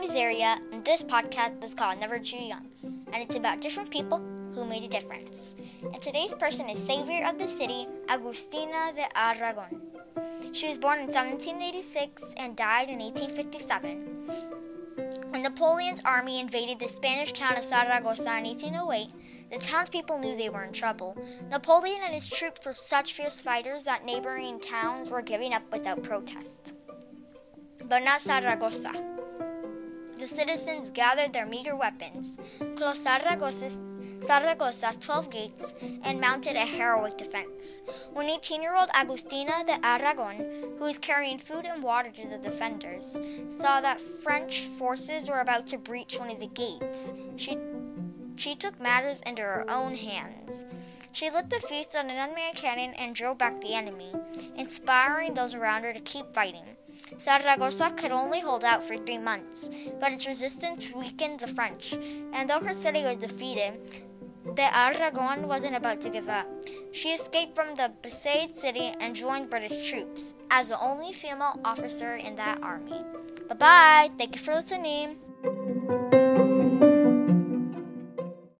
name is Zaria, and this podcast is called Never Too Young, and it's about different people who made a difference. And today's person is savior of the city, Agustina de Aragon. She was born in 1786 and died in 1857. When Napoleon's army invaded the Spanish town of Saragossa in 1808, the townspeople knew they were in trouble. Napoleon and his troops were such fierce fighters that neighboring towns were giving up without protest. But not Saragossa. The citizens gathered their meager weapons, closed Saragossa's Saragossa's 12 gates, and mounted a heroic defense. When 18 year old Agustina de Aragon, who was carrying food and water to the defenders, saw that French forces were about to breach one of the gates, she she took matters into her own hands. She lit the fuse on an unmanned cannon and drove back the enemy, inspiring those around her to keep fighting. Saragossa could only hold out for three months, but its resistance weakened the French, and though her city was defeated, de Aragon wasn't about to give up. She escaped from the besieged city and joined British troops as the only female officer in that army. Bye bye. Thank you for listening.